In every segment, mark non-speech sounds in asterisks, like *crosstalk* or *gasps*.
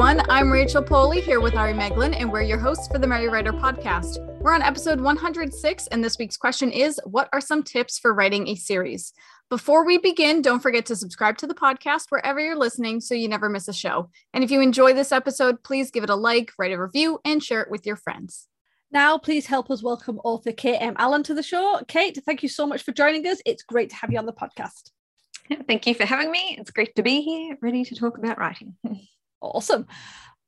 everyone. I'm Rachel Poli here with Ari Meghlen, and we're your hosts for the Merry Writer podcast. We're on episode 106, and this week's question is What are some tips for writing a series? Before we begin, don't forget to subscribe to the podcast wherever you're listening so you never miss a show. And if you enjoy this episode, please give it a like, write a review, and share it with your friends. Now, please help us welcome author K.M. Allan to the show. Kate, thank you so much for joining us. It's great to have you on the podcast. Thank you for having me. It's great to be here, ready to talk about writing. *laughs* Awesome.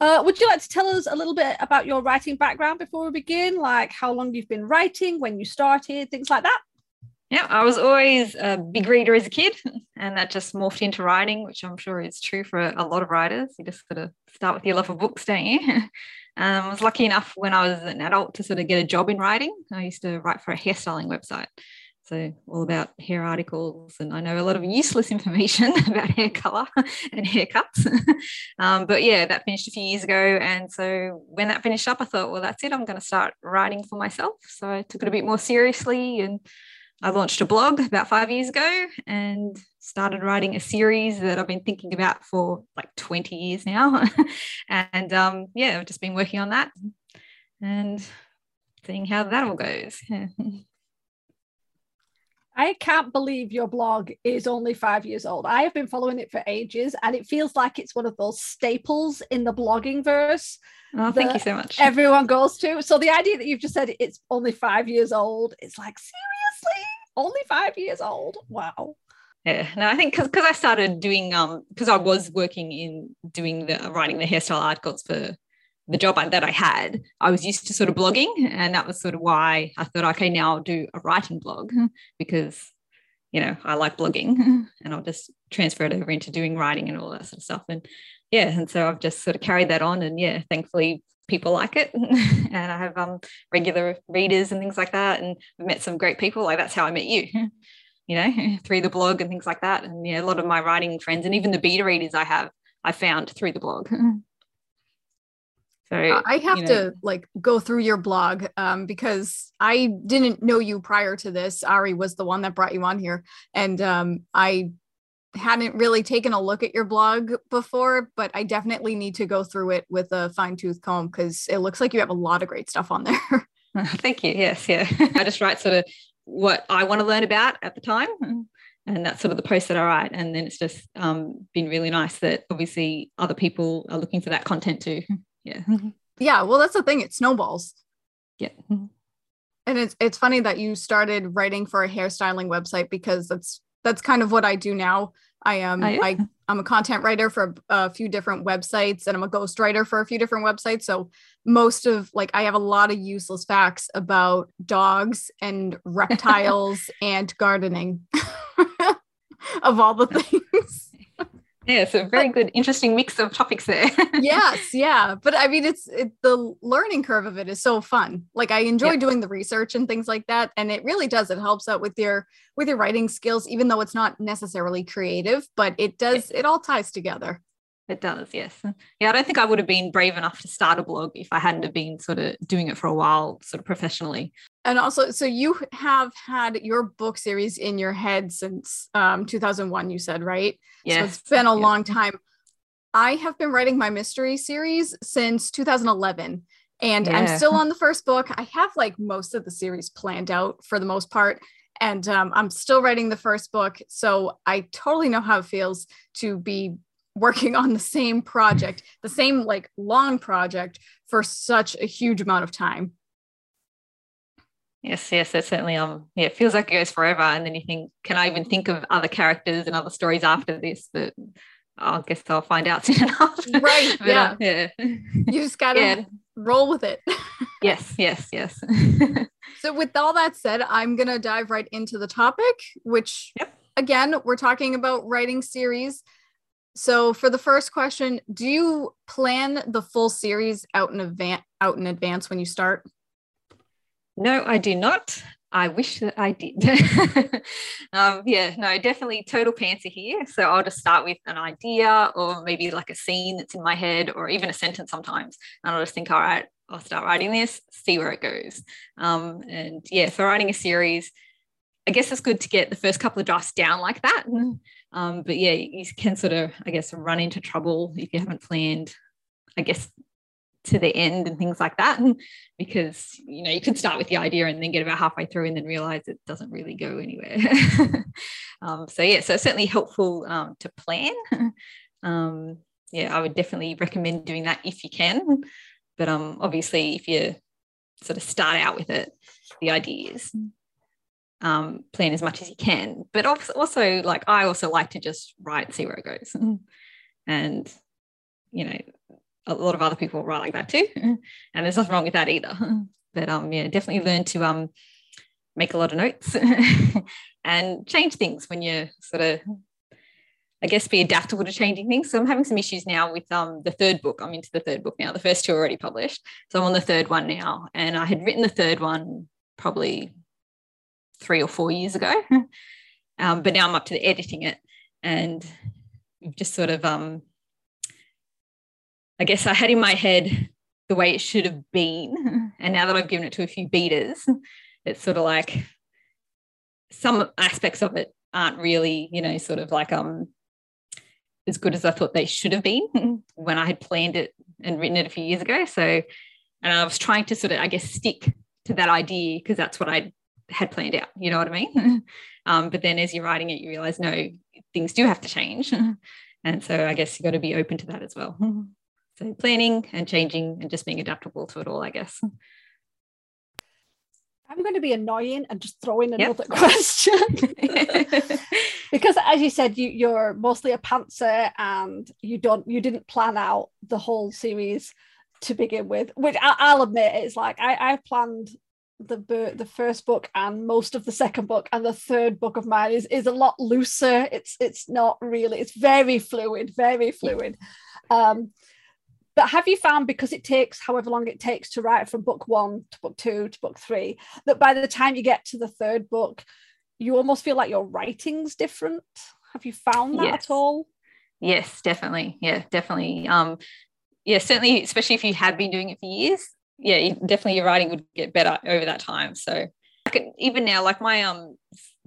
Uh, would you like to tell us a little bit about your writing background before we begin? Like how long you've been writing, when you started, things like that? Yeah, I was always a big reader as a kid, *laughs* and that just morphed into writing, which I'm sure is true for a lot of writers. You just sort of start with your love of books, don't you? *laughs* um, I was lucky enough when I was an adult to sort of get a job in writing. I used to write for a hairstyling website. So all about hair articles, and I know a lot of useless *laughs* information about hair color and haircuts. *laughs* um, but yeah, that finished a few years ago, and so when that finished up, I thought, well, that's it. I'm going to start writing for myself. So I took it a bit more seriously, and I launched a blog about five years ago, and started writing a series that I've been thinking about for like 20 years now. *laughs* and um, yeah, I've just been working on that and seeing how that all goes. I can't believe your blog is only five years old. I have been following it for ages, and it feels like it's one of those staples in the blogging verse. Oh, thank you so much. Everyone goes to. So the idea that you've just said it's only five years old, it's like seriously, only five years old. Wow. Yeah, no, I think because I started doing um because I was working in doing the writing the hairstyle articles for the job that I had, I was used to sort of blogging. And that was sort of why I thought, okay, now I'll do a writing blog because, you know, I like blogging *laughs* and I'll just transfer it over into doing writing and all that sort of stuff. And yeah, and so I've just sort of carried that on. And yeah, thankfully people like it. *laughs* and I have um, regular readers and things like that. And I've met some great people. Like that's how I met you. *laughs* You know, through the blog and things like that. And yeah, a lot of my writing friends and even the beta readers I have, I found through the blog. So I have you know. to like go through your blog um, because I didn't know you prior to this. Ari was the one that brought you on here, and um, I hadn't really taken a look at your blog before, but I definitely need to go through it with a fine tooth comb because it looks like you have a lot of great stuff on there. *laughs* *laughs* Thank you. Yes, yeah. I just write sort of what I want to learn about at the time. And that's sort of the post that I write. And then it's just um, been really nice that obviously other people are looking for that content too yeah yeah well that's the thing it snowballs yeah and it's it's funny that you started writing for a hairstyling website because that's that's kind of what I do now. I am um, I I'm a content writer for a, a, few different websites and I'm a ghostwriter for a few different websites. So most of like I have a lot of useless facts about dogs and *laughs* reptiles and gardening *laughs* of all the *laughs* things. Yeah, it's a very good, interesting mix of topics there. *laughs* yes, yeah, but I mean, it's it, the learning curve of it is so fun. Like I enjoy doing the research and things like that, and it really does. It helps out with your with your writing skills, even though it's not necessarily creative, but it does. It all ties together. It does, yes. Yeah, I don't think I would have been brave enough to start a blog if I hadn't have been sort of doing it for a while, sort of professionally. And also, so you have had your book series in your head since um, 2001, you said, right? Yes. So it's been a yes. long time. I have been writing my mystery series since 2011 and yeah. I'm still on the first book. I have like most of the series planned out for the most part. And um, I'm still writing the first book. So I totally know how it feels to be working on the same project, the same like long project for such a huge amount of time. Yes, yes, that certainly um yeah, it feels like it goes forever. And then you think, can I even think of other characters and other stories after this? But I guess I'll find out *laughs* soon enough. Right. but, yeah. Uh, yeah. You just gotta yeah. roll with it. *laughs* yes, yes, yes. so with all that said, I'm gonna dive right into the topic, which yep. again, we're talking about writing series. So for the first question, do you plan the full series out in advance out in advance when you start? No, I do not. I wish that I did. *laughs* um, yeah, no, definitely total pantser here. So I'll just start with an idea or maybe like a scene that's in my head or even a sentence sometimes. And I'll just think, all right, I'll start writing this, see where it goes. Um, and yeah, for writing a series, I guess it's good to get the first couple of drafts down like that. Um, but yeah, you can sort of, I guess, run into trouble if you haven't planned I guess to the end and things like that. *laughs* Because you know you could start with the idea and then get about halfway through and then realize it doesn't really go anywhere. *laughs* Um, so yeah so certainly helpful um, to plan. *laughs* Um, yeah i would definitely recommend doing that if you can. But um, obviously if you sort of start out with it the idea is um, plan as much as you can but also like i also like to just write see where it goes and you know a lot of other people write like that too *laughs* and there's nothing wrong with that either *laughs* but um yeah definitely learn to um make a lot of notes *laughs* and change things when you're sort of I guess be adaptable to changing things. So I'm having some issues now with um, the third book. I'm into the third book now. The first two are already published. So I'm on the third one now. And I had written the third one probably three or four years ago. *laughs* Um, but now I'm up to the editing it. And just sort of um, I guess I had in my head the way it should have been. *laughs* And now that I've given it to a few betas, it's sort of like some aspects of it aren't really, you know, sort of like um as good as I thought they should have been *laughs* when I had planned it and written it a few years ago. So, and I was trying to sort of, I guess, stick to that idea because that's what I had planned out. You know what I mean? *laughs* um, but then as you're writing it, you realize no, things do have to change. *laughs* and so I guess you got to be open to that as well. *laughs* So planning and changing and just being adaptable to it all, I guess. I'm going to be annoying and just throw in another yep. question. because as you said, you, you're mostly a pantser and you don't you didn't plan out the whole series to begin with, which I, will admit it's like I, I planned the the first book and most of the second book and the third book of mine is is a lot looser. It's it's not really, it's very fluid, very fluid. Um, but have you found because it takes however long it takes to write from book one to book two to book three, that by the time you get to the third book, you almost feel like your writing's different? Have you found that yes. at all? Yes, definitely. Yeah, definitely. Um, yeah, certainly, especially if you have been doing it for years. Yeah, definitely your writing would get better over that time. So even now, like my um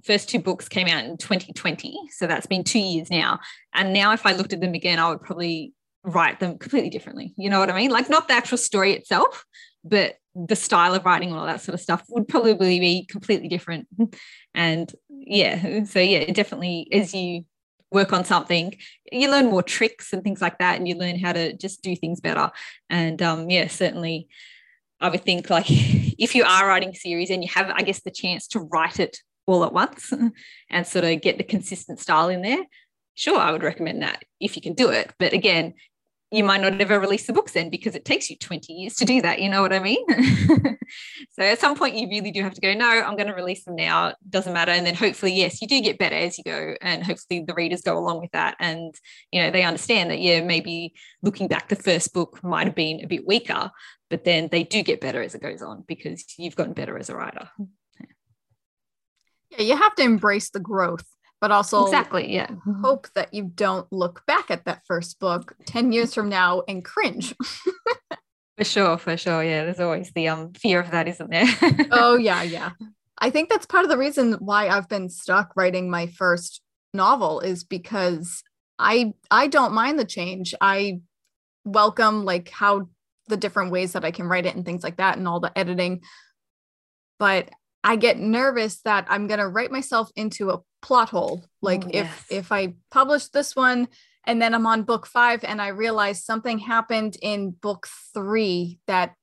first two books came out in 2020 so that's been two years now and now if i looked at them again i would probably write them completely differently. You know what I mean? Like not the actual story itself, but the style of writing and all that sort of stuff would probably be completely different. *laughs* And yeah, so yeah, definitely as you work on something, you learn more tricks and things like that, and you learn how to just do things better. And um, yeah, certainly, I would think like *laughs* if you are writing a series and you have, I guess, the chance to write it all at once *laughs* and sort of get the consistent style in there, sure, I would recommend that if you can do it. But again, you might not ever release the books then because it takes you 20 years to do that. You know what I mean? *laughs* so at some point, you really do have to go, no, I'm going to release them now. Doesn't matter. And then hopefully, yes, you do get better as you go. And hopefully the readers go along with that. And, you know, they understand that, yeah, maybe looking back, the first book might have been a bit weaker, but then they do get better as it goes on because you've gotten better as a writer. Yeah, you have to embrace the growth but also exactly yeah. hope that you don't look back at that first book 10 years from now and cringe. *laughs* For sure for sure yeah there's always the um fear of that isn't there? *laughs* Oh yeah yeah. I think that's part of the reason why i've been stuck writing my first novel is because i i don't mind the change. I welcome like how the different ways that i can write it and things like that and all the editing but I get nervous that I'm going to write myself into a plot hole. Like oh, if yes. if I publish this one and then I'm on book 5 and I realize something happened in book 3 that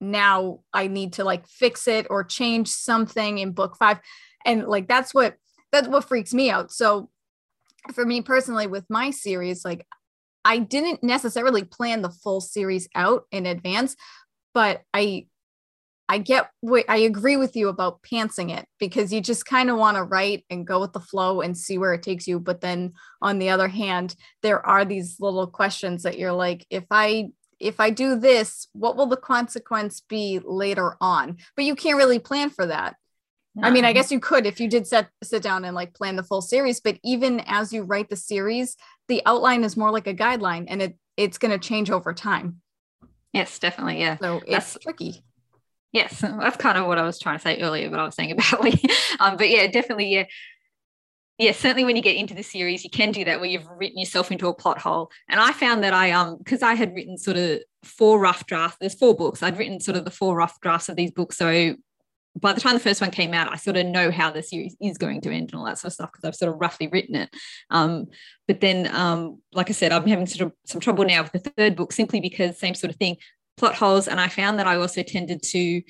now I need to like fix it or change something in book 5 and like that's what that's what freaks me out. So for me personally with my series like I didn't necessarily plan the full series out in advance, but I I get what I agree with you about pantsing it because you just kind of want to write and go with the flow and see where it takes you. But then on the other hand, there are these little questions that you're like, if I if I do this, what will the consequence be later on? But you can't really plan for that. No. I mean, I guess you could if you did set sit down and like plan the full series, but even as you write the series, the outline is more like a guideline and it it's going to change over time. Yes, definitely. Yeah. So it's That's, tricky. Yes, that's kind of what I was trying to say earlier, but I was saying about Lee. *laughs* um, but yeah, definitely, yeah. yeah, certainly when you get into the series, you can do that where you've written yourself into a plot hole. And I found that I um because I had written sort of four rough drafts. There's four books. I'd written sort of the four rough drafts of these books. So by the time the first one came out, I sort of know how the series is going to end and all that sort of stuff because I've sort of roughly written it. Um, but then, um, like I said, I'm having sort of some trouble now with the third book simply because same sort of thing, plot holes. And I found that I also tended to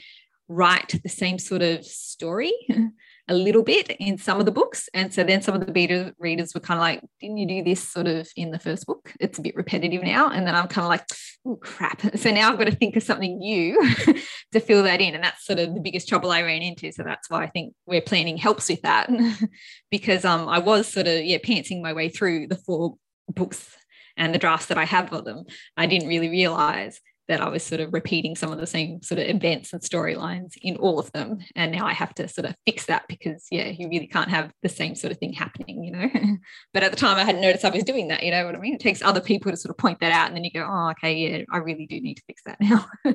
write the same sort of story *laughs* a little bit in some of the books. And so then some of the beta readers were kind of like, didn't you do this sort of in the first book? It's a bit repetitive now. And then I'm kind of like, oh, crap. *laughs* So now I've got to think of something new *laughs* to fill that in. And that's sort of the biggest trouble I ran into. So that's why I think where planning helps with that *laughs* because um, I was sort of, yeah, pantsing my way through the four books and the drafts that I have for them. I didn't really realize that I was sort of repeating some of the same sort of events and storylines in all of them. And now I have to sort of fix that because, yeah, you really can't have the same sort of thing happening, you know. *laughs* but at the time, I hadn't noticed I was doing that, you know what I mean? It takes other people to sort of point that out. And then you go, oh, okay, yeah, I really do need to fix that now. *laughs*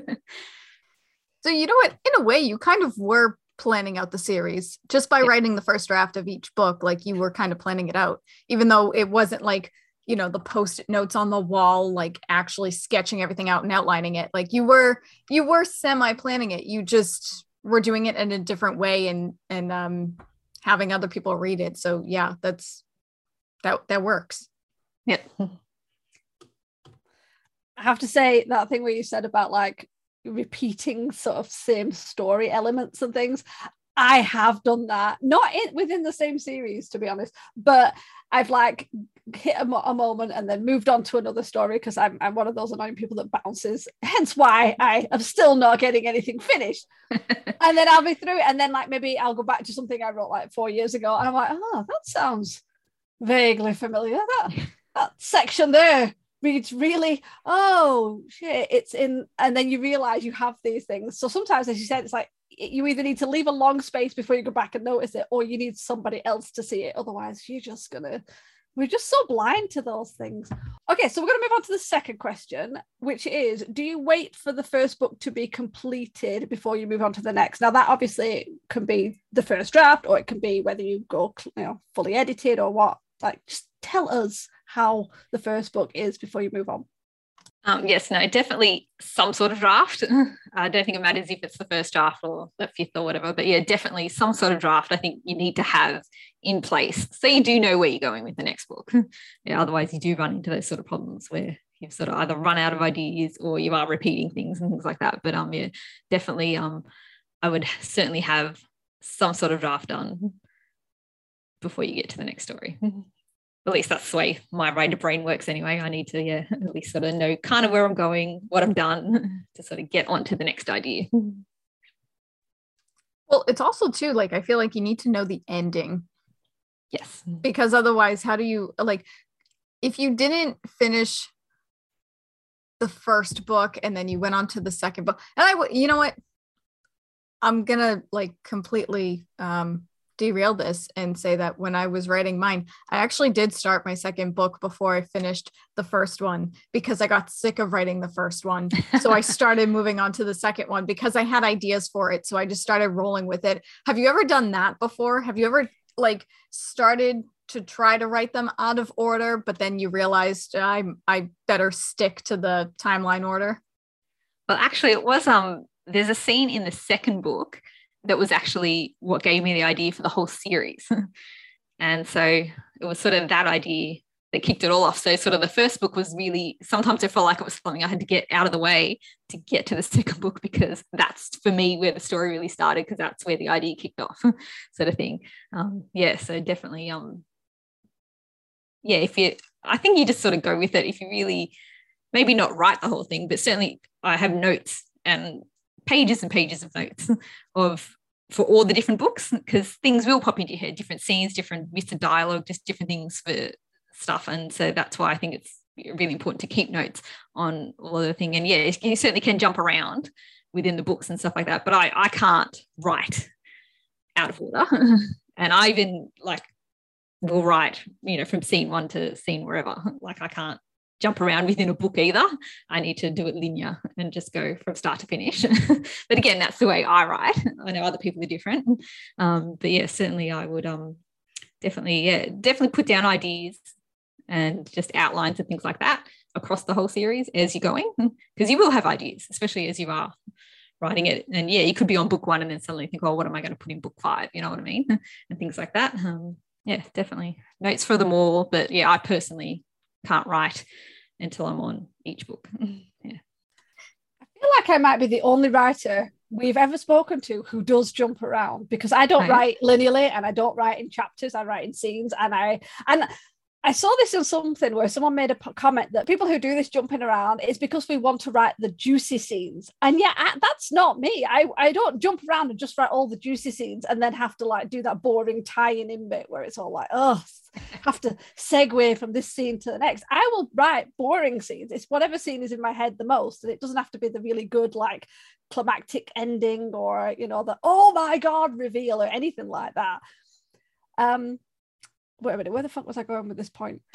so, you know what? In a way, you kind of were planning out the series just by yeah. writing the first draft of each book. Like you were kind of planning it out, even though it wasn't like, you know the post-it notes on the wall like actually sketching everything out and outlining it. Like you were you were semi planning it. You just were doing it in a different way and and um having other people read it. So yeah that's that that works. Yeah. I have to say that thing where you said about like repeating sort of same story elements and things I have done that, not in, within the same series, to be honest, but I've like hit a, a moment and then moved on to another story because I'm, I'm one of those annoying people that bounces. *laughs* Hence why I am still not getting anything finished. *laughs* and then I'll be through and then like maybe I'll go back to something I wrote like four years ago, and I'm like, oh, that sounds vaguely familiar. That *laughs* that section there reads really oh shit it's in and then you realize you have these things so sometimes as you said it's like you either need to leave a long space before you go back and notice it, or you need somebody else to see it. Otherwise, you're just gonna we're just so blind to those things. Okay, so we're going to move on to the second question, which is Do you wait for the first book to be completed before you move on to the next? Now, that obviously can be the first draft, or it can be whether you go you know, fully edited or what. Like, just tell us how the first book is before you move on. Um, yes, no, definitely some sort of draft. *laughs* I don't think it matters if it's the first draft or the fifth or whatever, but yeah, definitely some sort of draft I think you need to have in place so you do know where you're going with the next book. *laughs* yeah, otherwise, you do run into those sort of problems where you've sort of either run out of ideas or you are repeating things and things like that. But um, yeah, definitely, um, I would certainly have some sort of draft done before you get to the next story *laughs* at least that's the way my writer brain works anyway. I need to, yeah, *laughs* at least sort of know kind of where I'm going, what I've done *laughs* to sort of get on to the next idea. Well, it's also too like I feel like you need to know the ending. Yes. Because otherwise, how do you like if you didn't finish the first book and then you went on to the second book, and I you know what? I'm gonna like completely um derail this and say that when I was writing mine, I actually did start my second book before I finished the first one because I got sick of writing the first one. So I *laughs* started moving on to the second one because I had ideas for it. So I just started rolling with it. Have you ever done that before? Have you ever like started to try to write them out of order, but then you realized I I better stick to the timeline order? Well, actually, it was um. There's a scene in the second book that was actually what gave me the idea for the whole series. *laughs* and so it was sort of that idea that kicked it all off. So sort of the first book was really sometimes I felt like it was something I had to get out of the way to get to the *laughs* second book because that's for me where the story really started because that's where the idea kicked off, *laughs* sort of thing. Um, yeah, so definitely um yeah, if you I think you just sort of go with it if you really maybe not write the whole thing, but certainly I have notes and pages and pages of notes of for all the different books because things will pop into your head, different scenes, different bits of dialogue, just different things for stuff. And so that's why I think it's really important to keep notes on all the thing. And yeah, you certainly can jump around within the books and stuff like that, but I, I can't write out of order. *laughs* and I even like will write, you know, from scene one to scene wherever. Like I can't jump around within a book either. I need to do it linear and just go from start to finish. *laughs* but again, that's the way I write. I know other people are different. Um, but yeah, certainly I would um definitely, yeah, definitely put down ideas and just outlines and things like that across the whole series as you're going, because you will have ideas, especially as you are writing it. And yeah, you could be on book one and then suddenly think, oh, what am I going to put in book five? You know what I mean? *laughs* and things like that. Um, yeah, definitely notes for them all. But yeah, I personally can't write until I'm on each book. *laughs* yeah. I feel like I might be the only writer we've ever spoken to who does jump around because I don't right. write linearly and I don't write in chapters, I write in scenes and I and I saw this in something where someone made a comment that people who do this jumping around is because we want to write the juicy scenes. And yeah, that's not me. I, I don't jump around and just write all the juicy scenes and then have to like do that boring tying in bit where it's all like, oh, have to segue from this scene to the next. I will write boring scenes. It's whatever scene is in my head the most. And it doesn't have to be the really good, like climactic ending or, you know, the oh my God reveal or anything like that. Um, wait a minute, where the fuck was I going with this point? *laughs*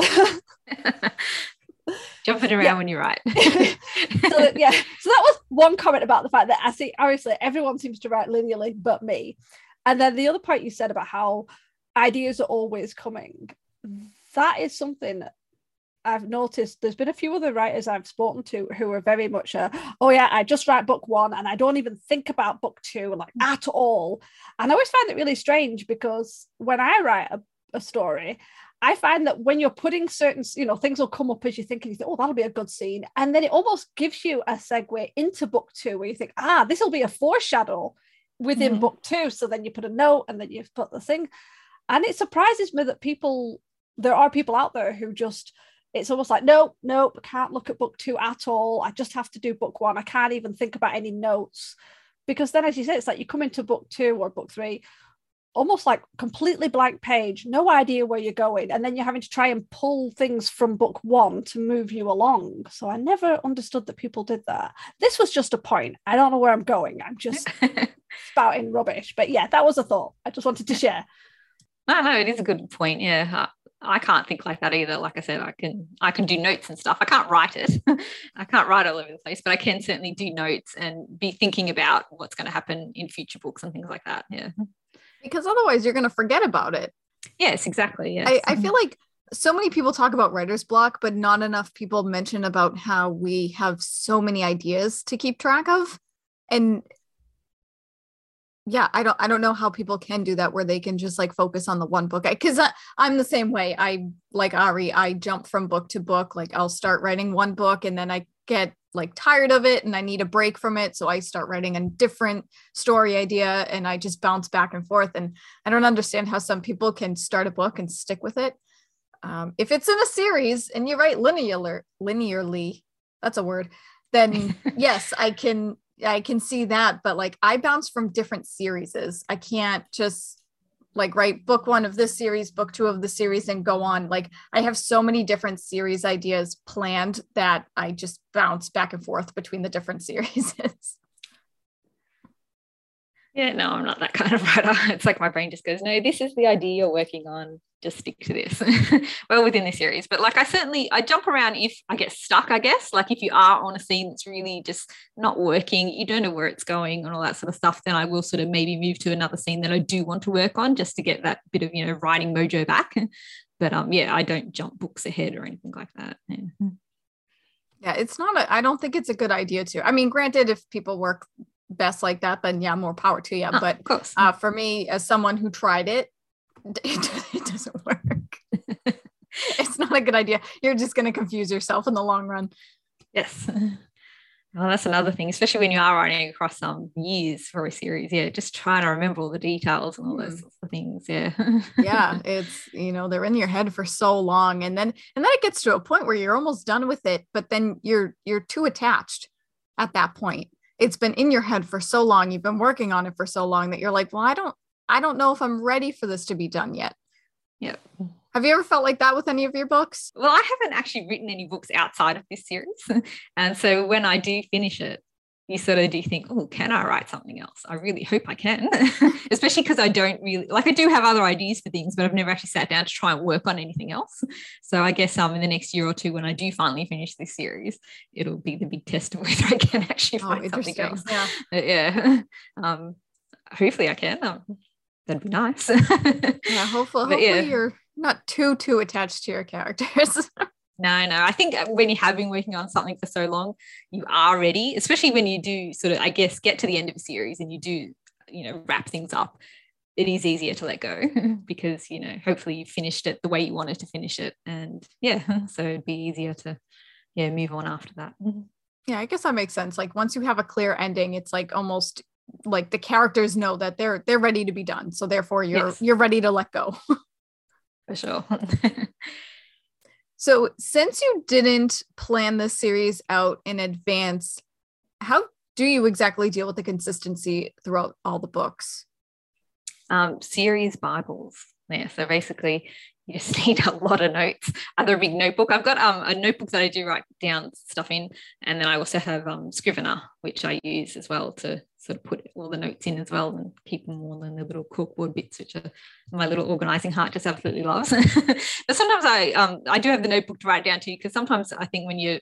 *laughs* Jumping around yeah. when you're right. *laughs* so yeah, so that was one comment about the fact that I see obviously everyone seems to write linearly but me. And then the other part you said about how ideas are always coming. That is something I've noticed there's been a few other writers I've spoken to who are very much a, oh yeah, I just write book one and I don't even think about book two like at all. And I always find it really strange because when I write a a story I find that when you're putting certain, you know, things will come up as you're thinking, you think, oh, that'll be a good scene. And then it almost gives you a segue into book two where you think, ah, this will be a foreshadow within mm. book two. So then you put a note and then you put the thing. And it surprises me that people, there are people out there who just, it's almost like, no, no, I can't look at book two at all. I just have to do book one. I can't even think about any notes. Because then, as you say, it's like you come into book two or book three almost like completely blank page, no idea where you're going, and then you're having to try and pull things from book one to move you along. So I never understood that people did that. This was just a point. I don't know where I'm going. I'm just *laughs* spouting rubbish. But yeah, that was a thought. I just wanted to share. *laughs* No, no, it is a good point. Yeah. I can't think like that either. Like I said, I can I can do notes and stuff. I can't write it. *laughs* I can't write all over the place, but I can certainly do notes and be thinking about what's going to happen in future books and things like that. Yeah because otherwise you're going to forget about it. Yes, exactly. Yes. I, I mm-hmm. feel like so many people talk about writer's block, but not enough people mention about how we have so many ideas to keep track of. And yeah, I don't I don't know how people can do that where they can just like focus on the one book. Because I'm the same way. I like Ari, I jump from book to book. Like I'll start writing one book and then I get like tired of it and I need a break from it. So I start writing a different story idea and I just bounce back and forth. And I don't understand how some people can start a book and stick with it. Um, if it's in a series and you write linear linearly, that's a word, then *laughs* yes, I can I can see that. But like I bounce from different series. I can't just like write book one of this series, book two of the series, and go on. Like I have so many different series ideas planned that I just bounce back and forth between the different *laughs* series. Yeah, no, I'm not that kind of writer. *laughs* It's like my brain just goes, no, this is the idea you're working on. Just stick to this. *laughs* well, within the series. But like I certainly I jump around if I get stuck, I guess. Like if you are on a scene that's really just not working, you don't know where it's going and all that sort of stuff, then I will sort of maybe move to another scene that I do want to work on just to get that bit of, you know, writing mojo back. *laughs* But um, yeah, I don't jump books ahead or anything like that. Yeah. Yeah, it's not I don't think it's a good idea to. I mean, granted, if people work best like that, then yeah, more power to you. Oh, but uh, for me, as someone who tried it, *laughs* it, it doesn't work. *laughs* it's not a good idea. You're just going to confuse yourself in the long run. Yes. Well, that's another thing, especially when you are writing across some years for a series. Yeah, just trying to remember all the details and all those mm. sorts of things. Yeah. yeah, *laughs* it's you know they're in your head for so long, and then and then it gets to a point where you're almost done with it, but then you're you're too attached at that point it's been in your head for so long you've been working on it for so long that you're like well i don't i don't know if i'm ready for this to be done yet. Yeah have you ever felt like that with any of your books? Well i haven't actually written any books outside of this series. *laughs* And so when i do finish it you sort of do think, oh, can I write something else? I really hope I can, *laughs* especially because I don't really like I do have other ideas for things, but I've never actually sat down to try and work on anything else. So I guess um in the next year or two, when I do finally finish this series, it'll be the big test of *laughs* whether I can actually oh, find something else. Yeah. yeah. *laughs* Um, hopefully I can. Um, that'd be nice. yeah, hopefully, hopefully yeah. you're not too too attached to your characters. No, no. I think uh, when you have been working on something for so long, you are ready, especially when you do sort of, I guess, get to the end of a series and you do, you know, wrap things up. It is easier to let go *laughs* because, you know, hopefully you finished it the way you wanted to finish it. And yeah, *laughs* so it'd be easier to, yeah, move on after that. Mm-hmm. Yeah, I guess that makes sense. Like once you have a clear ending, it's like almost like the characters know that they're they're ready to be done. So therefore you're yes. you're ready to let go. *laughs* For sure. So since you didn't plan this series out in advance, how do you exactly deal with the consistency throughout all the books? Um, series Bibles. Yeah, so basically *laughs* you just need a lot of notes. Other big notebook. I've got um, a notebook that I do write down stuff in, and then I also have um, Scrivener, which I use as well to sort of put all the notes in as well and keep them all in the little corkboard bits, which are my little organizing heart just absolutely loves. *laughs* but sometimes I um, I do have the notebook to write down to because sometimes I think when you're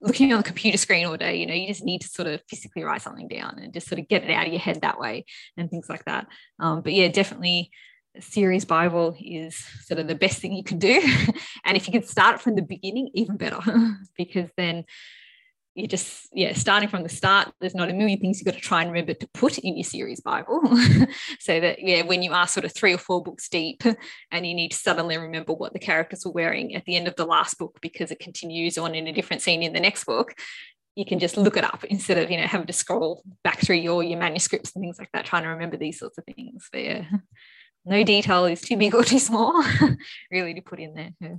looking on the computer screen all day, you know, you just need to sort of physically write something down and just sort of get it out of your head that way and things like that. Um, but yeah, definitely series Bible is sort of the best thing you can do. *laughs* and if you can start from the beginning, even better, *laughs* because then you're just, yeah, starting from the start, there's not a million things you've got to try and remember to put in your series Bible. *laughs* so that, yeah, when you are sort of three or four books deep and you need to suddenly remember what the characters were wearing at the end of the last book because it continues on in a different scene in the next book, you can just look it up instead of you know having to scroll back through your your manuscripts and things like that trying to remember these sorts of things but yeah *laughs* no detail is too big or too small *laughs* really to put in there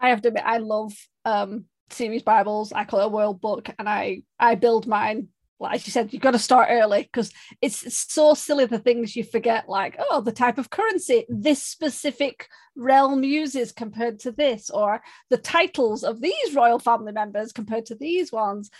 i have to admit i love um series bibles i call it a world book and i i build mine. Like you said you've got to start early because it's, it's so silly the things you forget like oh the type of currency this specific realm uses compared to this or the titles of these royal family members compared to these ones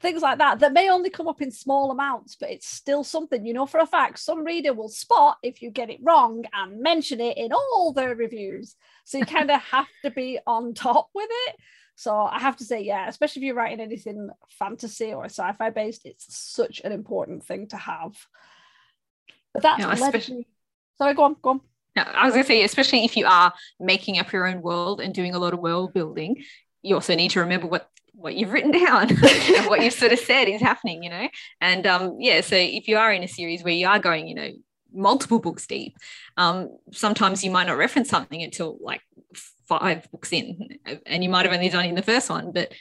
things like that that may only come up in small amounts but it's still something you know for a fact some reader will spot if you get it wrong and mention it in all their reviews. So you kind of *laughs* have to be on top with it so i have to say yeah especially if you're writing anything fantasy or sci-fi based it's such an important thing to have. But that's yeah, especially... sorry go on go on. I was going to say, especially if you are making up your own world and doing a lot of world building, you also need to remember what what you've written down. *laughs* And what you've sort of said is happening, you know? And um, yeah, so if you are in a series where you are going, you know, multiple books deep, um, sometimes you might not reference something until like five books in, and you might have only done in the first one, but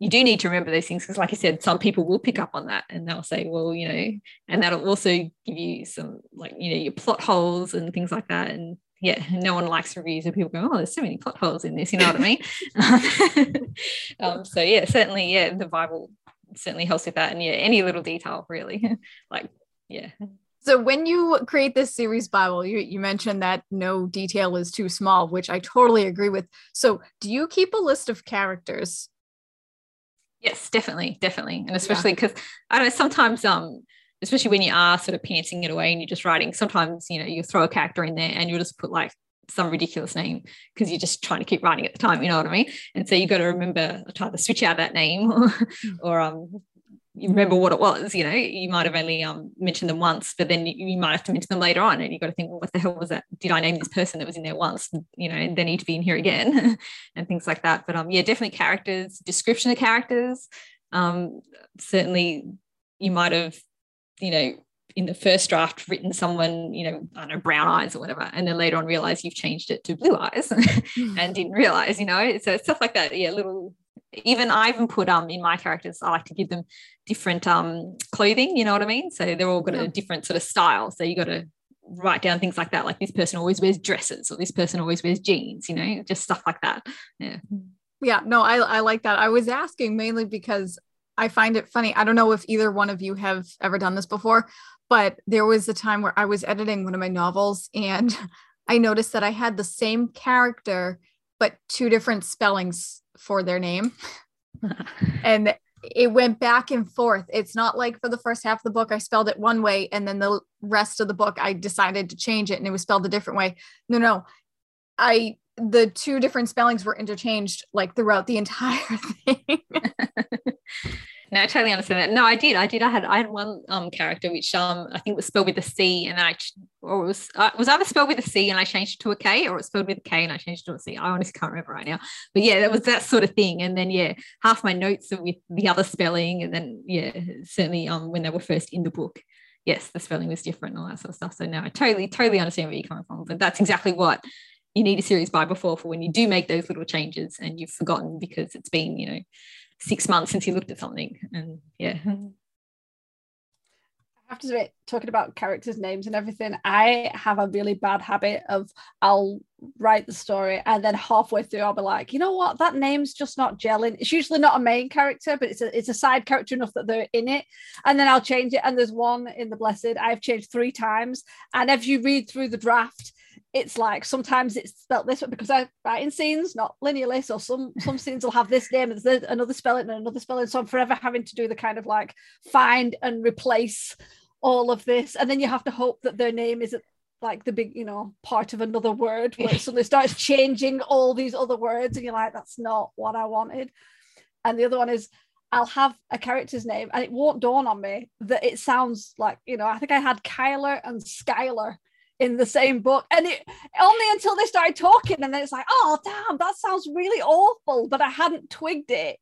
you do need to remember those things because, like I said, some people will pick up on that and they'll say, well, you know, and that'll also give you some like, you know, your plot holes and things like that. And yeah, no one likes reviews of people going, oh, there's so many plot holes in this, you know what I mean? *laughs* um, so yeah, certainly, yeah, the Bible certainly helps with that. And yeah, any little detail really, *laughs* like, yeah. So when you create this series Bible, you, you mentioned that no detail is too small, which I totally agree with. So do you keep a list of characters? Yes, definitely, definitely. And especially because yeah. I don't know, sometimes um especially when you are sort of pantsing it away and you're just writing, sometimes, you know, you throw a character in there and you'll just put like some ridiculous name because you're just trying to keep writing at the time, you know what I mean? And so you've got to remember to either switch out that name or, *laughs* mm. or um, you remember what it was, you know, you might have only um, mentioned them once, but then you, you, might have to mention them later on. And you've got to think, well, what the hell was that? Did I name this person that was in there once? You know, and they need to be in here again *laughs* and things like that. But um, yeah, definitely characters, description of characters. Um, certainly you might have you know, in the first draft written someone, you know, I don't know, brown eyes or whatever, and then later on realize you've changed it to blue eyes *laughs* and *laughs* didn't realize, you know, so stuff like that. Yeah, little even I even put um in my characters, I like to give them different um clothing, you know what I mean? So they're all got yeah. a different sort of style. So you got to write down things like that, like this person always wears dresses or this person always wears jeans, you know, just stuff like that. Yeah. Yeah, no, I, I like that. I was asking mainly because I find it funny. I don't know if either one of you have ever done this before, but there was a time where I was editing one of my novels and *laughs* I noticed that I had the same character, but two different spellings for their name. *laughs* and it went back and forth. It's not like for the first half of the book, I spelled it one way, and then the rest of the book, I decided to change it and it was spelled a different way. No, no. I the two different spellings were interchanged like throughout the entire *laughs* thing. *laughs* no, I totally understand that. No, I did. I did. I had I had one um character which um I think was spelled with a C, and then I or it was uh, was either spelled with a C and I changed it to a K, or it was spelled with a K and I changed it to a C. I honestly can't remember right now. But yeah, that was that sort of thing. And then yeah, half my notes are with the other spelling, and then yeah, certainly um when they were first in the book, yes, the spelling was different and all that sort of stuff. So now I totally totally understand where you're coming from. But that's exactly what you need a series by before for when you do make those little changes and you've forgotten because it's been you know six months since you looked at something and yeah I have to say, talking about characters' names and everything, I have a really bad habit of I'll write the story and then halfway through I'll be like, you know what, that name's just not gelling. It's usually not a main character, but it's a it's a side character enough that they're in it. And then I'll change it. And there's one in the Blessed I've changed three times. And if you read through the draft, it's like sometimes it's spelt this way because I write in scenes, not linearly. So some some scenes will have this name and there's another spelling and another spelling. So I'm forever having to do the kind of like find and replace all of this. And then you have to hope that their name isn't like the big, you know, part of another word where it *laughs* suddenly starts changing all these other words, and you're like, that's not what I wanted. And the other one is I'll have a character's name and it won't dawn on me that it sounds like, you know, I think I had Kyler and Skylar in the same book. And it only until they started talking, and then it's like, oh damn, that sounds really awful. But I hadn't twigged it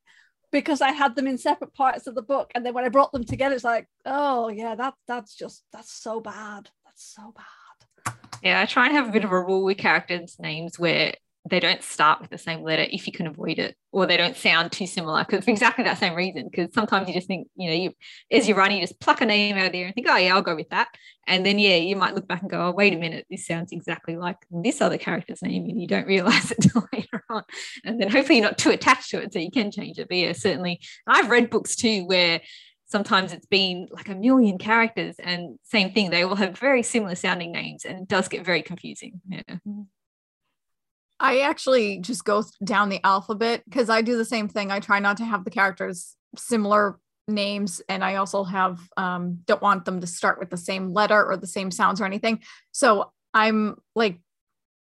because I had them in separate parts of the book. And then when I brought them together, it's like, oh yeah, that that's just that's so bad. That's so bad. Yeah, I try and have a bit of a rule with characters' names where they don't start with the same letter if you can avoid it, or they don't sound too similar because *laughs* for exactly that same reason. Because sometimes you just think, you know, you as you're running, you just pluck a name out of there and think, oh yeah, I'll go with that. And then yeah, you might look back and go, oh wait a minute, this sounds exactly like this other character's name, and you don't realize *laughs* it till later on. And then hopefully you're not too attached to it, so you can change it. But yeah, certainly, I've read books too where sometimes it's been like a million characters and same thing they all have very similar sounding names and it does get very confusing yeah I actually just go down the alphabet because I do the same thing. I try not to have the characters similar names and I also have um don't want them to start with the same letter or the same sounds or anything. So I'm like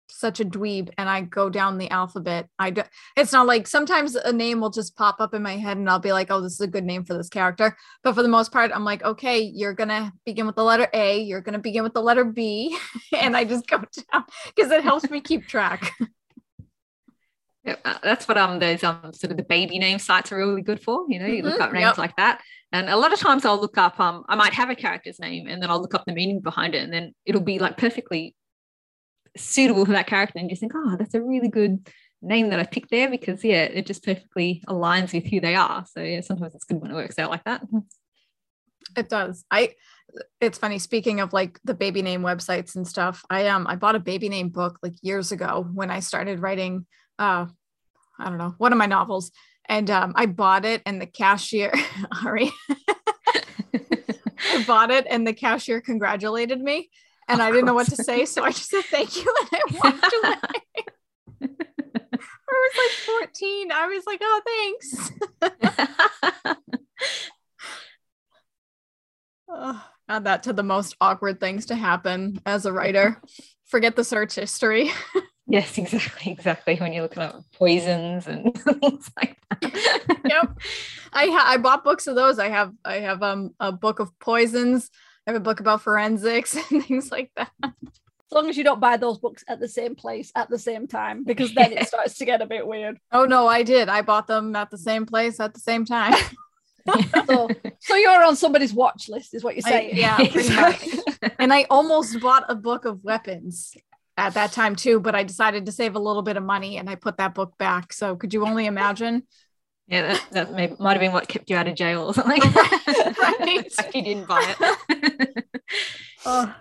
such a dweeb and I go down the alphabet. I do it's not like sometimes a name will just pop up in my head and I'll be like, oh, this is a good name for this character. But for the most part, I'm like, okay, you're gonna begin with the letter A, you're gonna begin with the letter B, *laughs* and I just go *laughs* down because it helps me keep track. *laughs* Uh, that's what um those um sort of the baby name sites are really good for. You know, you look mm-hmm, up names yep. like that, and a lot of times I'll look up um I might have a character's name and then I'll look up the meaning behind it, and then it'll be like perfectly suitable for that character, and you think, oh, that's a really good name that I picked there because yeah, it just perfectly aligns with who they are. So yeah, sometimes it's good when it works out like that. *laughs* It does. I it's funny speaking of like the baby name websites and stuff. I um I bought a baby name book like years ago when I started writing uh, I don't know, one of my novels. And um, I bought it, and the cashier, *laughs* Ari, I bought it, and the cashier congratulated me. And I didn't know what to say. So I just said thank you and I walked *laughs* away. *laughs* I was like 14. I was like, oh, thanks. oh, add that to the most awkward things to happen as a writer. Forget the search history. Yes, *laughs* exactly, exactly. When you're looking at poisons and *laughs* things like that. yep. I ha- I bought books of those. I have I have um a book of poisons. I have a book about forensics *laughs* and things like that. As long as you don't buy those books at the same place at the same time, because then it starts to get a bit weird. Oh no, I did. I bought them at the same place at the same time. so, so you're on somebody's watch list, is what you're saying. I, yeah, pretty much. and I almost bought a book of weapons at that time too, but I decided to save a little bit of money and I put that book back. So could you only imagine? Yeah, that, that may, might have been what kept you out of jail or something. *laughs* right. *laughs* you didn't buy it. *laughs* oh,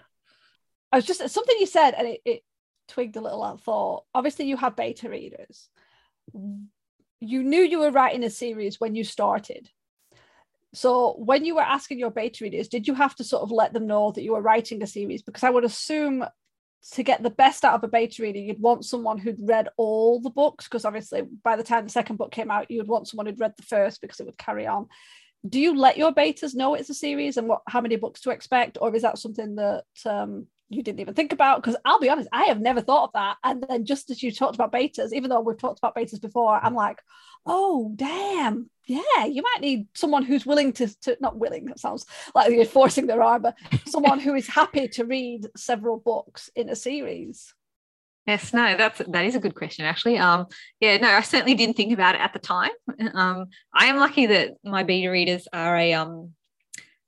I was just something you said and it, it twigged a little. I thought, obviously, you have beta readers. You knew you were writing a series when you started. So when you were asking your beta readers, did you have to sort of let them know that you were writing a series? Because I would assume to get the best out of a beta reader, you'd want someone who'd read all the books because obviously by the time the second book came out, you'd want someone who'd read the first because it would carry on. Do you let your betas know it's a series and what how many books to expect, or is that something that um, you didn't even think about because I'll be honest, I have never thought of that. And then just as you talked about betas, even though we've talked about betas before, I'm like, oh damn, yeah, you might need someone who's willing to, to not willing, that sounds like you're forcing their arm, but someone who is happy to read several books in a series. Yes, no, that's that is a good question actually. Um, yeah, no, I certainly didn't think about it at the time. Um, I am lucky that my beta readers are a um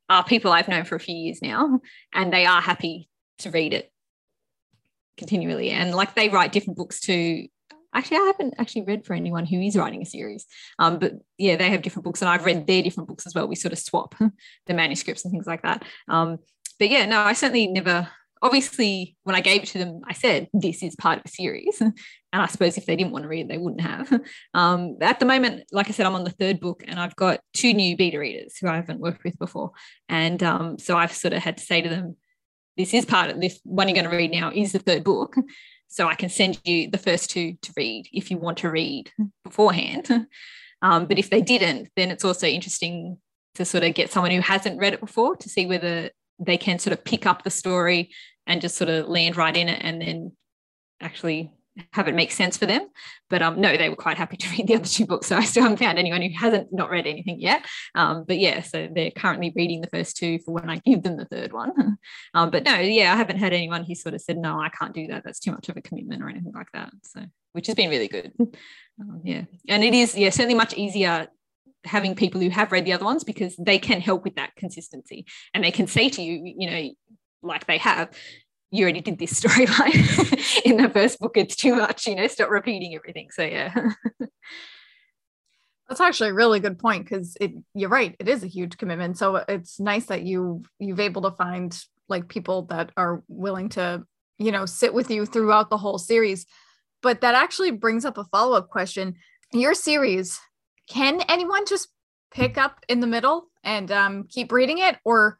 are people I've known for a few years now, and they are happy to read it continually. And like they write different books too. Actually, I haven't actually read for anyone who is writing a series. Um, but yeah, they have different books, and I've read their different books as well. We sort of swap *laughs* the manuscripts and things like that. Um, but yeah, no, I certainly never obviously when I gave it to them, I said, this is part of a series. *laughs* and I suppose if they didn't want to read it, they wouldn't have. *laughs* Um, at the moment, like I said, I'm on the third book and I've got two new beta readers who I haven't worked with before. And um, so I've sort of had to say to them, this is part of this one you're going to read now is the third book. So I can send you the first two to read if you want to read beforehand. *laughs* Um, but if they didn't, then it's also interesting to sort of get someone who hasn't read it before to see whether they can sort of pick up the story and just sort of land right in it and then actually have it make sense for them. But um, no, they were quite happy *laughs* to read the other two books. So I still haven't found anyone who hasn't not read anything yet. Um, but yeah, so they're currently reading the first two for when I give them the third one. *laughs* um, but no, yeah, I haven't had anyone who sort of said, no, I can't do that. That's too much of a commitment or anything like that. So which has been really good. Um, yeah. And it is, yeah, certainly much easier having people who have read the other ones because they can help with that consistency and they can say to you, you know, like they have, you already did this *laughs* storyline in the first book. It's too much, you know, stop repeating everything. So yeah. *laughs* That's actually a really good point because it you're right, it is a huge commitment. So it's nice that you you've able to find like people that are willing to, you know, sit with you throughout the whole series. But that actually brings up a follow-up question. Your series, can anyone just pick up in the middle and um, keep reading it or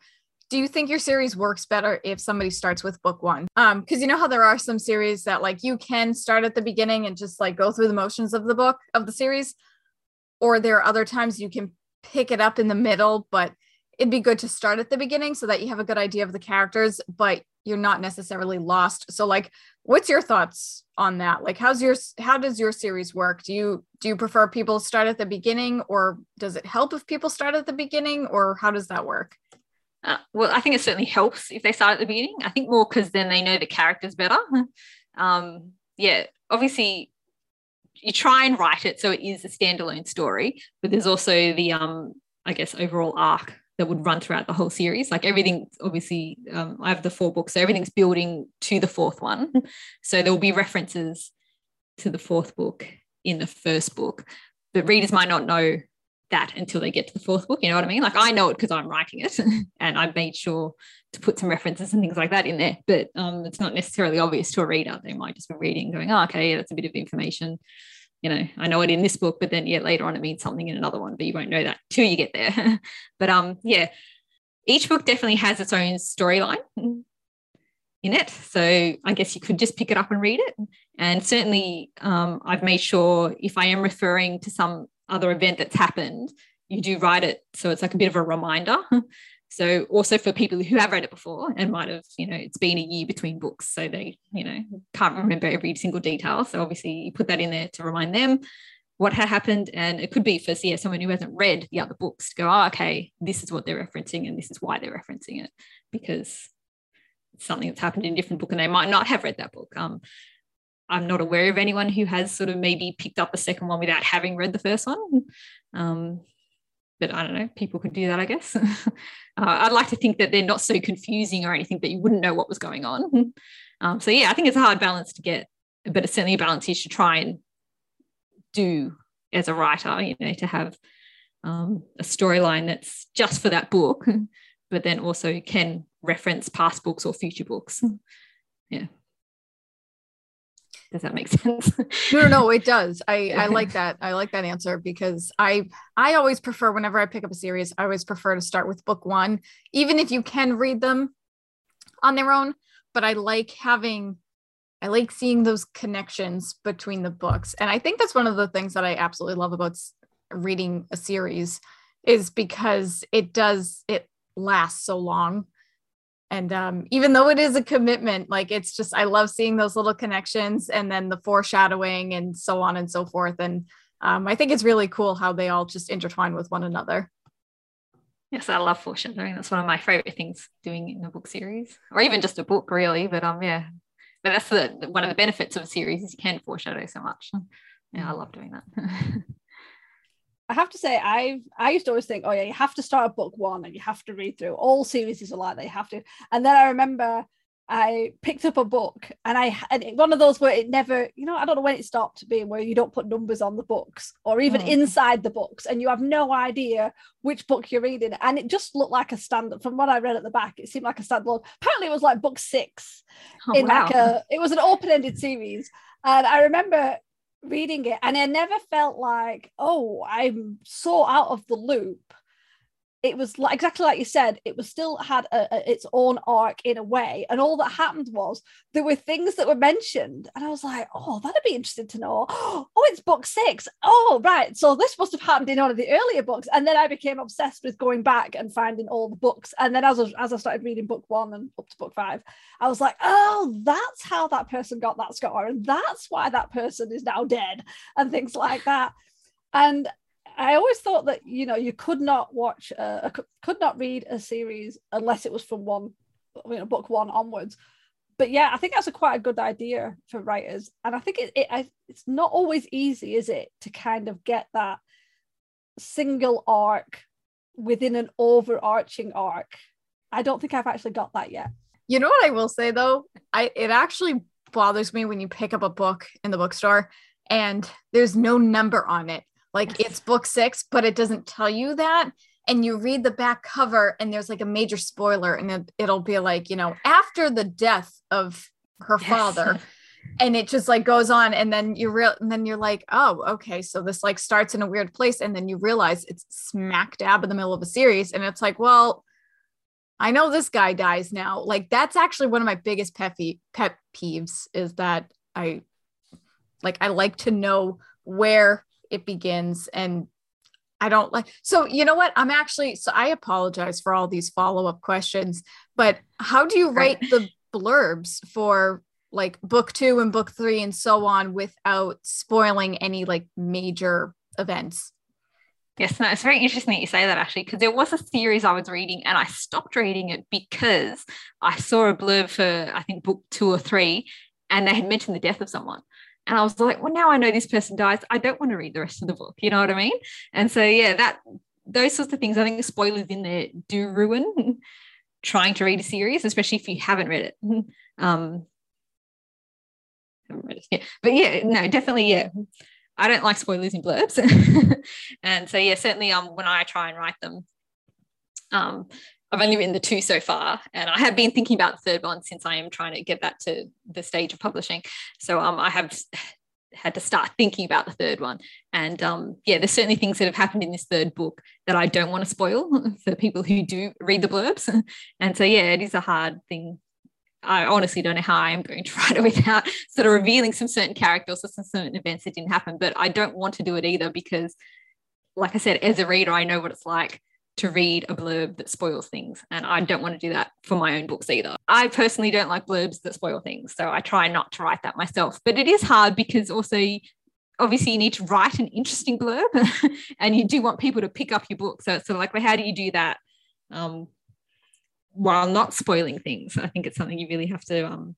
do you think your series works better if somebody starts with book one? Um because you know how there are some series that like you can start at the beginning and just like go through the motions of the book of the series or there are other times you can pick it up in the middle but it'd be good to start at the beginning so that you have a good idea of the characters but you're not necessarily lost. So like what's your thoughts on that? Like how's your how does your series work? Do you do you prefer people start at the beginning or does it help if people start at the beginning or how does that work uh, well, I think it certainly helps if they start at the beginning. I think more because then they know the characters better. *laughs* Um, yeah, obviously, you try and write it so it is a standalone story, but there's also the, um, I guess, overall arc that would run throughout the whole series. Like everything, obviously, um, I have the four books, so everything's building to the fourth one. *laughs* So there will be references to the fourth book in the first book, but readers might not know that until they get to the fourth book. You know what I mean? Like I know it because I'm writing it *laughs* and I've made sure to put some references and things like that in there, but um, it's not necessarily obvious to a reader. They might just be reading going, oh, okay, that's a bit of information. You know, I know it in this book, but then yeah, later on it means something in another one, but you won't know that till you get there. *laughs* but um, yeah, each book definitely has its own storyline in it. So I guess you could just pick it up and read it. And certainly, um, I've made sure if I am referring to some other event that's happened, you do write it. So it's like a bit of a reminder. *laughs* So also for people who have read it before and might have, you know, it's been a year between books. So they, you know, can't remember every single detail. So obviously you put that in there to remind them what had happened. And it could be for yeah, someone who hasn't read the other books to go, oh, okay, this is what they're referencing and this is why they're referencing it because it's something that's happened in a different book and they might not have read that book. Um, I'm not aware of anyone who has sort of maybe picked up a second one without having read the first one. Um, but I don't know, people could do that, I guess. *laughs* uh, I'd like to think that they're not so confusing or anything that you wouldn't know what was going on. *laughs* Um, so, yeah, I think it's a hard balance to get, but it's certainly a balance you should try and do as a writer, you know, to have um, a storyline that's just for that book, *laughs* but then also can reference past books or future books. Yeah. Does that make *laughs* sense? no, no, no, it does. I, *laughs* I like that. I like that answer because I I always prefer whenever I pick up a series, I always prefer to start with book one, even if you can read them on their own. But I like having I like seeing those connections between the books. And I think that's one of the things that I absolutely love about reading a series is because it does it lasts so long and um, even though it is a commitment like it's just i love seeing those little connections and then the foreshadowing and so on and so forth. And um, i think it's really cool how they all just intertwine with one another. Yes i love foreshadowing. That's one of my favorite things doing in a book series or even just a book really. But um yeah. But that's the one of the benefits of a series is you can foreshadow so much. Yeah i love doing that *laughs* I have to say, I've I used to always think, oh yeah, you have to start at book one and you have to read through. All series are like that, you have to. And then I remember I picked up a book and I and one of those where it never, you know, I don't know when it stopped being where you don't put numbers on the books or even oh. inside the books and you have no idea which book you're reading. And it just looked like a standard from what I read at the back, it seemed like a standalone. Apparently it was like book six oh, in wow. like a it was an open-ended series. And I remember reading it and I never felt like, oh, I'm so out of the loop it was like, exactly like you said it was still had a, a, its own arc in a way and all that happened was there were things that were mentioned and i was like oh that'd be interesting to know. *gasps* Oh it's book six. Oh, right so this must have happened in one of the earlier books. And then i became obsessed with going back and finding all the books and then as I, as I started reading book one and up to book five i was like oh that's how that person got that scar and that's why that person is now dead and things like that. And I always thought that you know you could not watch could not read a series unless it was from one you know book one onwards. But yeah, I think that's a quite a good idea for writers, and I think it, it it's not always easy, is it, to kind of get that single arc within an overarching arc. I don't think I've actually got that yet. You know what I will say though, I it actually bothers me when you pick up a book in the bookstore and there's no number on it like it's book six, but it doesn't tell you that. And you read the back cover, and there's like a major spoiler, and it, will be like, you know, after the death of her yes. father. And it just like goes on, and then you real, and then you're like, oh, okay, so this like starts in a weird place, and then you realize it's smack dab in the middle of a series, and it's like, well, I know this guy dies now. Like that's actually one of my biggest pet, pet peeves is that I like I like to know where it begins and I don't like so you know what? I'm actually so I apologize for all these follow-up questions but how do you write the blurbs for like book 2 and book 3 and so on without spoiling any like major events? Yes, no, it's very interesting that you say that actually, because there was a series I was reading and I stopped reading it because I saw a blurb for, I think, book two or three, and they had mentioned the death of someone. And I was like, well, now I know this person dies. I don't want to read the rest of the book. You know what I mean? And so, yeah, that those sorts of things, I think spoilers in there do ruin *laughs* trying to read a series, especially if you haven't read it. *laughs* Um, haven't read it yeah. But yeah, no, definitely, yeah. I don't like spoilers in blurbs. *laughs* and so, yeah, certainly um, when I try and write them, um, I've only written the two so far, and I have been thinking about the third one since I am trying to get that to the stage of publishing. So um, I have had to start thinking about the third one. And um, yeah, there's certainly things that have happened in this third book that I don't want to spoil *laughs* for people who do read the blurbs. *laughs* And so yeah, it is a hard thing. I honestly don't know how I am going to *laughs* write it without sort of revealing some certain characters or some certain events that didn't happen. But I don't want to do it either because, like I said, as a reader, I know what it's like to read a blurb that spoils things. And I don't want to do that for my own books either. I personally don't like blurbs that spoil things. So I try not to write that myself. But it is hard because also, obviously, you need to write an interesting blurb *laughs* and you do want people to pick up your book. So it's sort of like, well, how do you do that um, while not spoiling things? I think it's something you really have to um,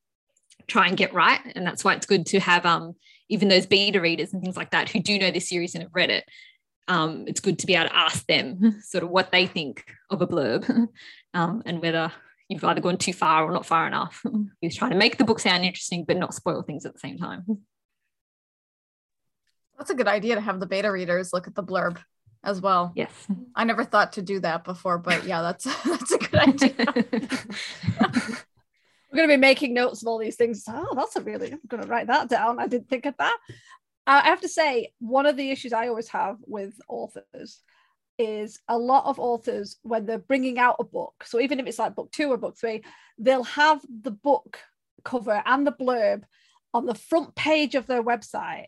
try and get right. And that's why it's good to have um, even those beta readers and things like that who do know this series and have read it um, it's good to be able to ask them *laughs* sort of what they think of a blurb *laughs* um, and whether you've either gone too far or not far enough. *laughs* You're trying to make the book sound interesting, but not spoil things at the same time. That's a good idea to have the beta readers look at the blurb as well. Yes. I never thought to do that before, but yeah, that's that's a good idea. We're going to be making notes of all these things. Oh, that's a really, I'm going to write that down. I didn't think of that. I have to say, one of the issues I always have with authors is a lot of authors, when they're bringing out a book, so even if it's like book two or book three, they'll have the book cover and the blurb on the front page of their website.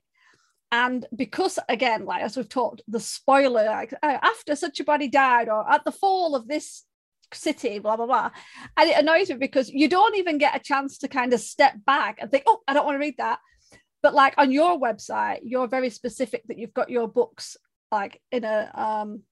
And because, again, like as we've talked, the spoiler, like uh, after such a body died, or at the fall of this city, blah blah blah. And it annoys me because you don't even get a chance to kind of step back and think, oh, I don't want to read that. But like on your website, you're very specific that you've got your books like in a um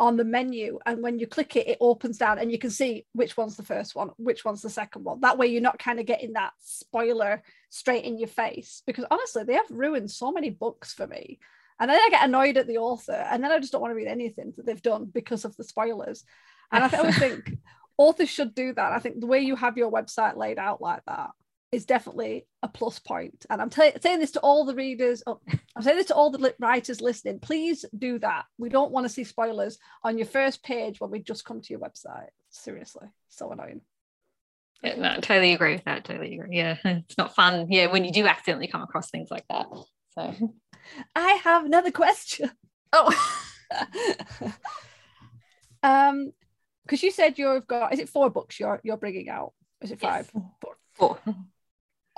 on the menu and when you click it it opens down and you can see which one's the first one which one's the second one. That way you're not kind of getting that spoiler straight in your face because honestly they have ruined so many books for me. And then i get annoyed at the author and then i just don't want to read anything that they've done because of the spoilers. And i always *laughs* think authors should do that. I think the way you have your website laid out like that is definitely a plus point. And I'm t- saying this to all the readers. Oh, I'm saying this to all the writers listening. Please do that. We don't want to see spoilers on your first page when we just come to your website. Seriously, so annoying. Yeah, no, totally agree with that. Totally agree. Yeah, *laughs* it's not fun. Yeah, when you do accidentally come across things like that. So, I have another question. Oh, *laughs* um, because you said you've got is it four books you're you're bringing out? Is it five? Yes. Four. Four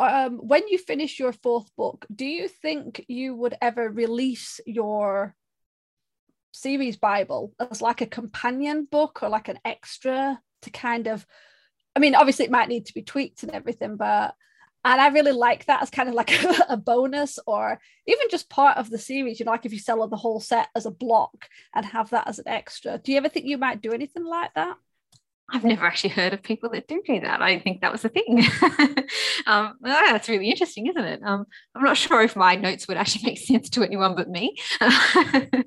um, when you finish your fourth book, do you think you would ever release your series Bible as like a companion book or like an extra to kind of? I mean, obviously, it might need to be tweaked and everything, but and I really like that as kind of like a, *laughs* a, bonus or even just part of the series. You know, like if you sell the whole set as a block and have that as an extra. Do you ever think you might do anything like that? I've never actually heard of people that do do that. I think that was a thing. *laughs* um, well, that's really interesting, isn't it? Um, I'm not sure if my notes would actually *laughs* make sense to anyone but me, *laughs* because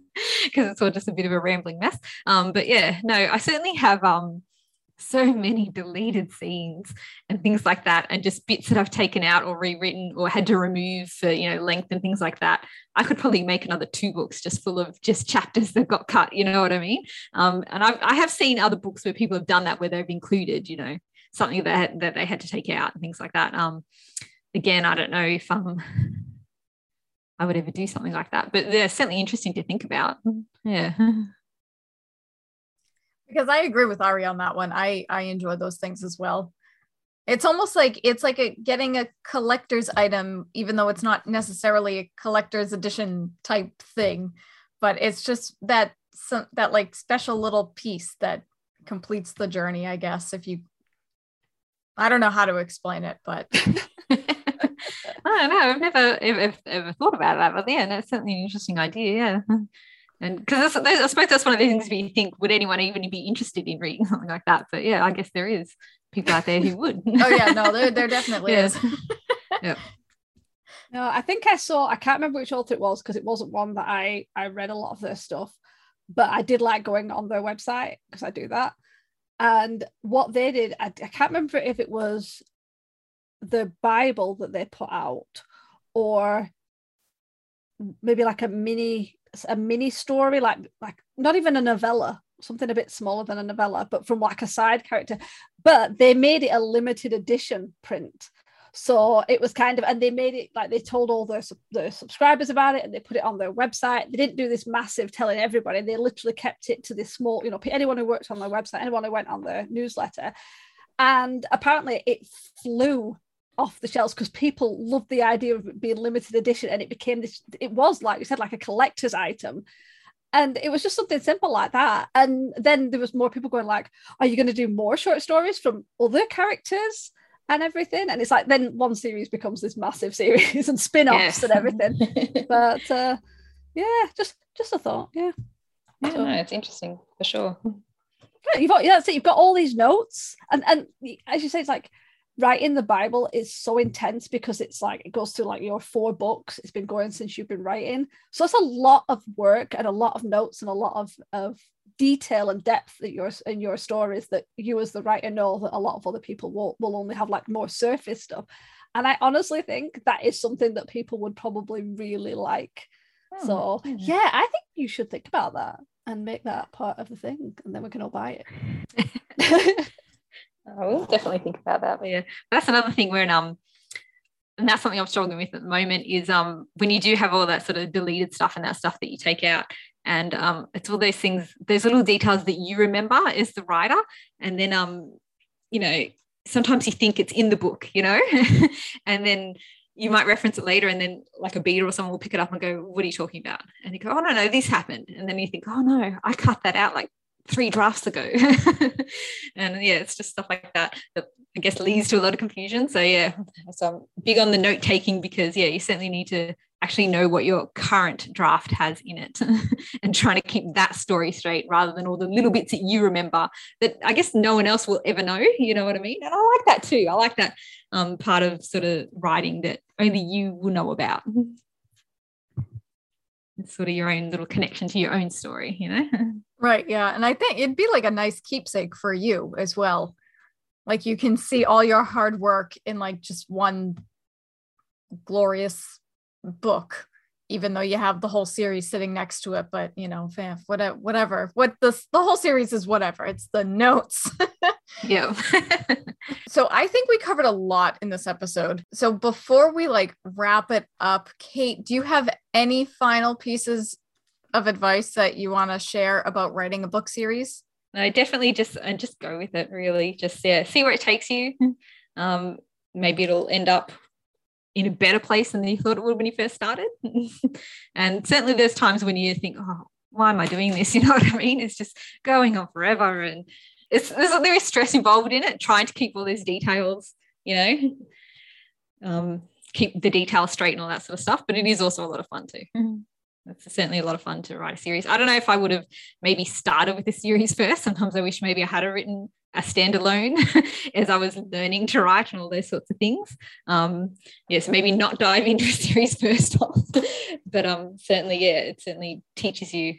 it's all just a bit of a rambling mess. Um, but yeah, no, I certainly have um, so many deleted scenes and things like that and just bits that i've taken out or rewritten or had to remove for you know length and things like that i could probably make another two books just full of just chapters that got cut you know what i mean? Um, and I've, I have seen other books where people have done that where they've included you know something that, that they had to take out and things like that. Um, again i don't know if um, i would ever do something like that but they're certainly interesting to think about. Yeah *laughs* because I agree with Ari on that one. I I enjoy those things as well. It's almost like it's like a getting a collector's item, even though it's not necessarily a collector's edition type thing, but it's just that some that like special little piece that completes the journey. I guess if you, I don't know how to explain it, but. *laughs* I don't know. I've never ever, ever thought about that, but yeah, that's certainly an interesting idea. Yeah and because I suppose that's one of the things we think would anyone even be interested in reading *laughs* something like that? But yeah I guess there is people out there who *laughs* would. Oh yeah no there, there definitely is. *laughs* Yeah no I think I saw I can't remember which author it was because it wasn't one that I I read a lot of their stuff but I did like going on their website because I do that. And what they did I, I can't remember if it was the Bible that they put out or maybe like a mini a mini story, like like not even a novella, something a bit smaller than a novella, but from like a side character. But they made it a limited edition print. So it was kind of, and they made it like they told all their, their subscribers about it and they put it on their website. They didn't do this massive telling everybody. They literally kept it to this small, you know, anyone who worked on their website, anyone who went on their newsletter. And apparently it flew off the shelves because people loved the idea of being limited edition and it became this it was like you said like a collector's item. And it was just something simple like that. And then there was more people going like are you going to do more short stories from other characters and everything? And it's like then one series becomes this massive *laughs* series and spin-offs yes. and everything. *laughs* But uh yeah just just a thought yeah. Yeah so, no, it's interesting for sure. You've got yeah that's it you've got all these notes and and as you say it's like writing the Bible is so intense because it's like it goes through like your four books. It's been going since you've been writing. So it's a lot of work and a lot of notes and a lot of, of detail and depth that your in your stories that you as the writer know that a lot of other people will, will only have like more surface stuff. And I honestly think that is something that people would probably really like. Oh, so yeah, I think you should think about that and make that part of the thing and then we can all buy it. *laughs* I will definitely think about that. But yeah, that's another thing where um, and that's something I'm struggling with at the moment is um when you do have all that sort of deleted stuff and that stuff that you take out, and um it's all those things, those little details that you remember as the writer, and then um, you know, sometimes you think it's in the book, you know, *laughs* and then you might reference it later and then like a beta or someone will pick it up and go what are you talking about? And you go oh no no this happened. And then you think oh no i cut that out like three drafts ago. *laughs* and yeah, it's just stuff like that that I guess leads to a lot of confusion. So yeah, so I'm big on the note taking because yeah, you certainly need to actually know what your current draft has in it *laughs* and trying to keep that story straight rather than all the little bits that you remember that I guess no one else will ever know. You know what I mean? And I like that too. I like that um, part of sort of writing that only you will know about. It's sort of your own little connection to your own story, you know? *laughs* Right. Yeah. And I think it'd be like a nice keepsake for you as well. Like you can see all your hard work in like just one glorious book even though you have the whole series sitting next to it but you know whatever whatever what the the whole series is whatever it's the notes *laughs* yeah *laughs* so i think we covered a lot in this episode so before we like wrap it up kate do you have any final pieces of advice that you want to share about writing a book series no definitely just and just go with it really just yeah see where it takes you um maybe it'll end up in a better place than you thought it would when you first started. *laughs* and certainly there's times when you think, oh, why am I doing this? *laughs* You know what I mean? It's just going on forever. And it's there's there is stress involved in it, trying to keep all these details, you know, um, keep the details straight and all that sort of stuff. But it is also a lot of fun too. It's certainly a lot of fun to write a series. I don't know if I would have maybe started with the series *laughs* first. Sometimes I wish maybe I had written a standalone *laughs* as I was learning to write and all those sorts of things. Um, yes, maybe not dive into a *laughs* series first off, but um, certainly, yeah, it certainly teaches you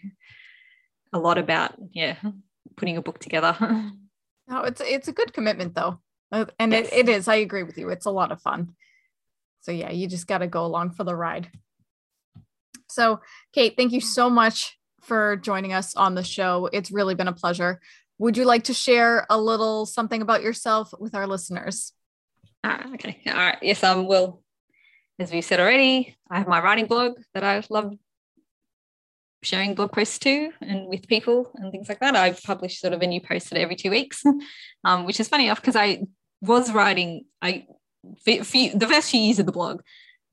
a lot about yeah putting a book together. No, it's it's a good commitment though, uh, and yes. it, it is. I agree with you. It's a lot of fun. So yeah, you just got to go along for the ride. So, Kate, thank you so much for joining us on the show. It's really been a pleasure. Would you like to share a little something about yourself with our listeners? Ah, okay. All right. Yes, um, well, as we said already, I have my writing blog that I love sharing blog posts to and with people and things like that. I publish sort of a new post every two weeks, *laughs* um, which is funny enough because I was writing. I the first few years of the blog,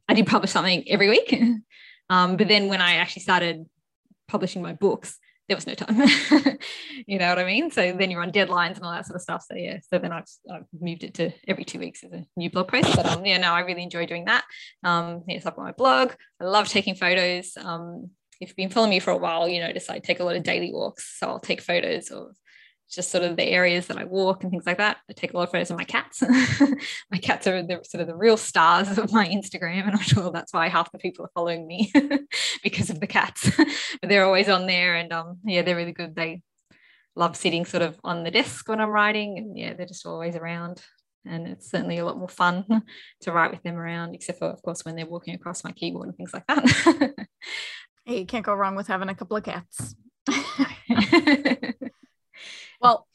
I did publish something every week. *laughs* Um, but then when I actually started publishing my books, there was no time. *laughs* you know what I mean? So then you're on deadlines and all that sort of stuff. So yeah, so then I've, I've moved it to every two weeks as a new blog post. But um, yeah, no, I really enjoy doing that. Um, yes, I've my blog. I love taking photos. Um, if you've been following me for a while, you notice I take a lot of daily walks. So I'll take photos of just sort of the areas that I walk and things like that. I take a lot of photos of my cats. *laughs* my cats are the sort of the real stars of my Instagram, and I'm sure that's why half the people are following me *laughs* because of the cats. *laughs* but they're always on there, and um, yeah, they're really good. They love sitting sort of on the desk when I'm writing, and yeah, they're just always around. And it's certainly a lot more fun to write with them around, except for, of course, when they're walking across my keyboard and things like that. hey, you can't go wrong with having a couple of cats. Well,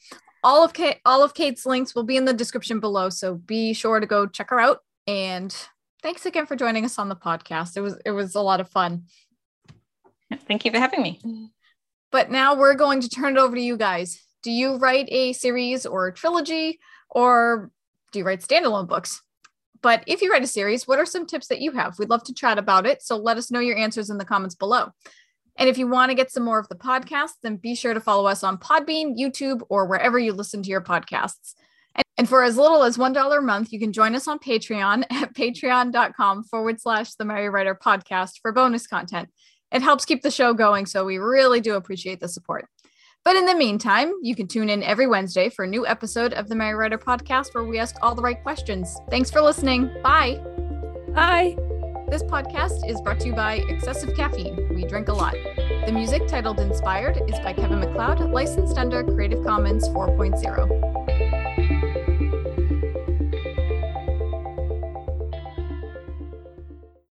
all of Kate, all of Kate's links will be in the description below, so be sure to go check her out. And thanks again for joining us on the podcast. It was it was a lot of fun. Thank you for having me. But now we're going to turn it over to you guys. Do you write a series or a trilogy, or do you write standalone books? But if you write a series, what are some tips that you have? We'd love to chat about it. So let us know your answers in the comments below. And if you want to get some more of the podcast, then be sure to follow us on Podbean, YouTube, or wherever you listen to your podcasts. And for as little as $1 a month, you can join us on Patreon *laughs* at patreon.com forward slash the Merry Writer podcast for bonus content. It helps keep the show going, so we really do appreciate the support. But in the meantime, you can tune in every Wednesday for a new episode of the Merry Writer podcast where we ask all the right questions. Thanks for listening. Bye. Bye. This podcast is brought to you by Excessive Caffeine. We drink a lot. The music titled Inspired is by Kevin MacLeod, licensed under Creative Commons 4.0.